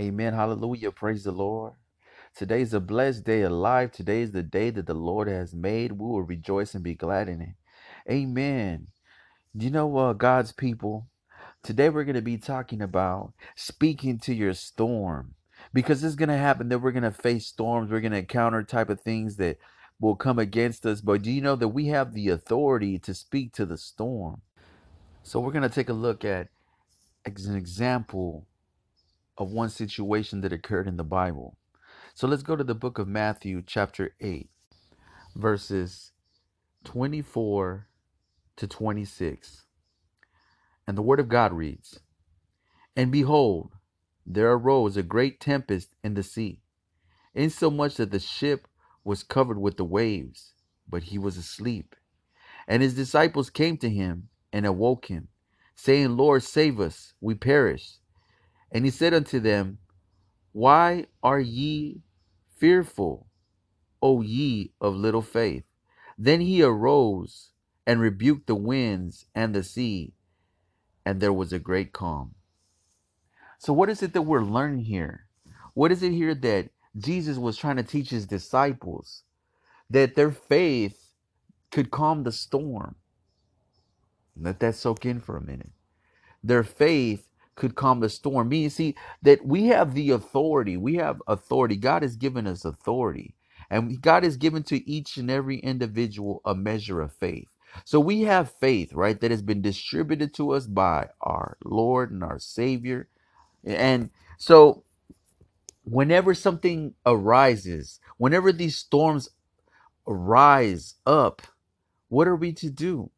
Amen. Hallelujah. Praise the Lord. Today is a blessed day alive. Today is the day that the Lord has made. We will rejoice and be glad in it. Amen. Do you know uh, God's people? Today we're going to be talking about speaking to your storm because it's going to happen that we're going to face storms. We're going to encounter type of things that will come against us. But do you know that we have the authority to speak to the storm? So we're going to take a look at an example of one situation that occurred in the Bible. So let's go to the book of Matthew, chapter 8, verses 24 to 26. And the word of God reads And behold, there arose a great tempest in the sea, insomuch that the ship was covered with the waves, but he was asleep. And his disciples came to him and awoke him, saying, Lord, save us, we perish. And he said unto them, Why are ye fearful, O ye of little faith? Then he arose and rebuked the winds and the sea, and there was a great calm. So, what is it that we're learning here? What is it here that Jesus was trying to teach his disciples? That their faith could calm the storm. Let that soak in for a minute. Their faith could calm the storm. Meaning, see, that we have the authority. We have authority. God has given us authority. And God has given to each and every individual a measure of faith. So we have faith, right, that has been distributed to us by our Lord and our Savior. And so whenever something arises, whenever these storms rise up, what are we to do?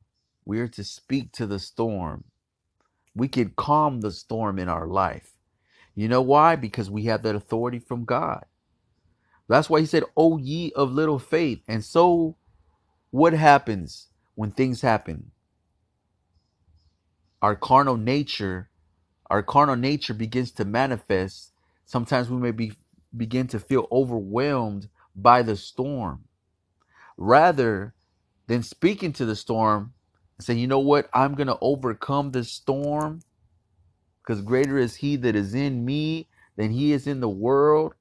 We are to speak to the storm. We can calm the storm in our life. You know why? Because we have that authority from God. That's why he said, O ye of little faith. And so, what happens when things happen? Our carnal nature, our carnal nature begins to manifest. Sometimes we may be begin to feel overwhelmed by the storm. Rather than speaking to the storm and saying, you know what, I'm gonna overcome this storm because greater is he that is in me than he is in the world.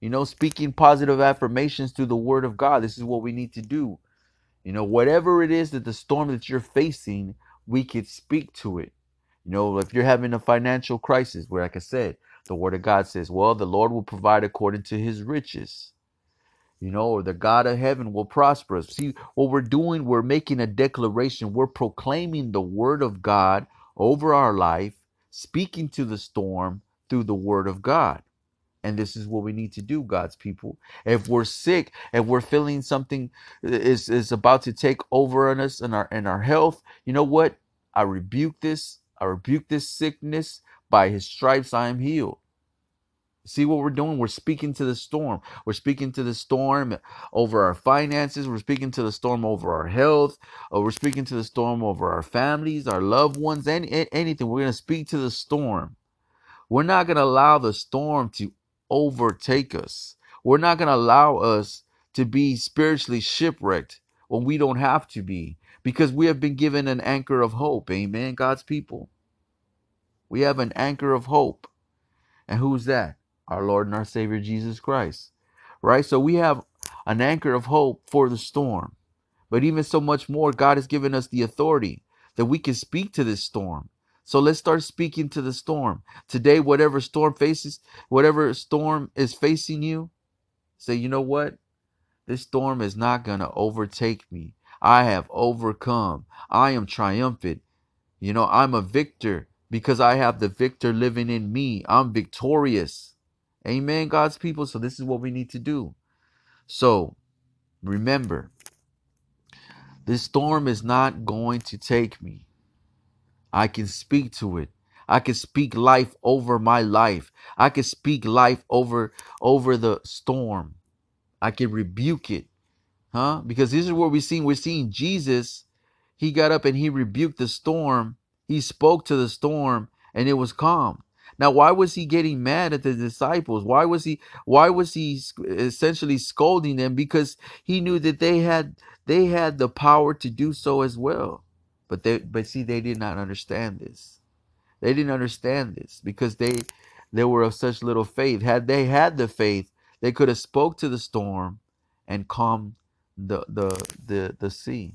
You know, speaking positive affirmations through the word of God. This is what we need to do. You know, whatever it is that the storm that you're facing, we could speak to it. You know, if you're having a financial crisis, where like I said, the word of God says, well, the Lord will provide according to his riches. You know, or the God of heaven will prosper us. See, what we're doing, we're making a declaration. We're proclaiming the word of God over our life, speaking to the storm through the word of God. And this is what we need to do, God's people. If we're sick if we're feeling something is, is about to take over on us and our and our health, you know what? I rebuke this. I rebuke this sickness. By his stripes I am healed. See what we're doing? We're speaking to the storm. We're speaking to the storm over our finances. We're speaking to the storm over our health. Or we're speaking to the storm over our families, our loved ones, and anything. We're going to speak to the storm. We're not going to allow the storm to overtake us. We're not going to allow us to be spiritually shipwrecked when we don't have to be because we have been given an anchor of hope. Amen, God's people. We have an anchor of hope. And who's that? Our Lord and our Savior Jesus Christ. Right? So we have an anchor of hope for the storm. But even so much more, God has given us the authority that we can speak to this storm. So let's start speaking to the storm. Today, whatever storm faces, whatever storm is facing you, say, you know what? This storm is not going to overtake me. I have overcome. I am triumphant. You know, I'm a victor because I have the victor living in me. I'm victorious. Amen, God's people. So this is what we need to do. So remember, this storm is not going to take me. I can speak to it. I can speak life over my life. I can speak life over over the storm. I can rebuke it. Huh? Because this is what we're seeing. We're seeing Jesus. He got up and he rebuked the storm. He spoke to the storm and it was calm. Now, why was he getting mad at the disciples? Why was he why was he essentially scolding them? Because he knew that they had they had the power to do so as well. But they but see they did not understand this. They didn't understand this because they they were of such little faith. Had they had the faith, they could have spoke to the storm and calmed the the the, the sea.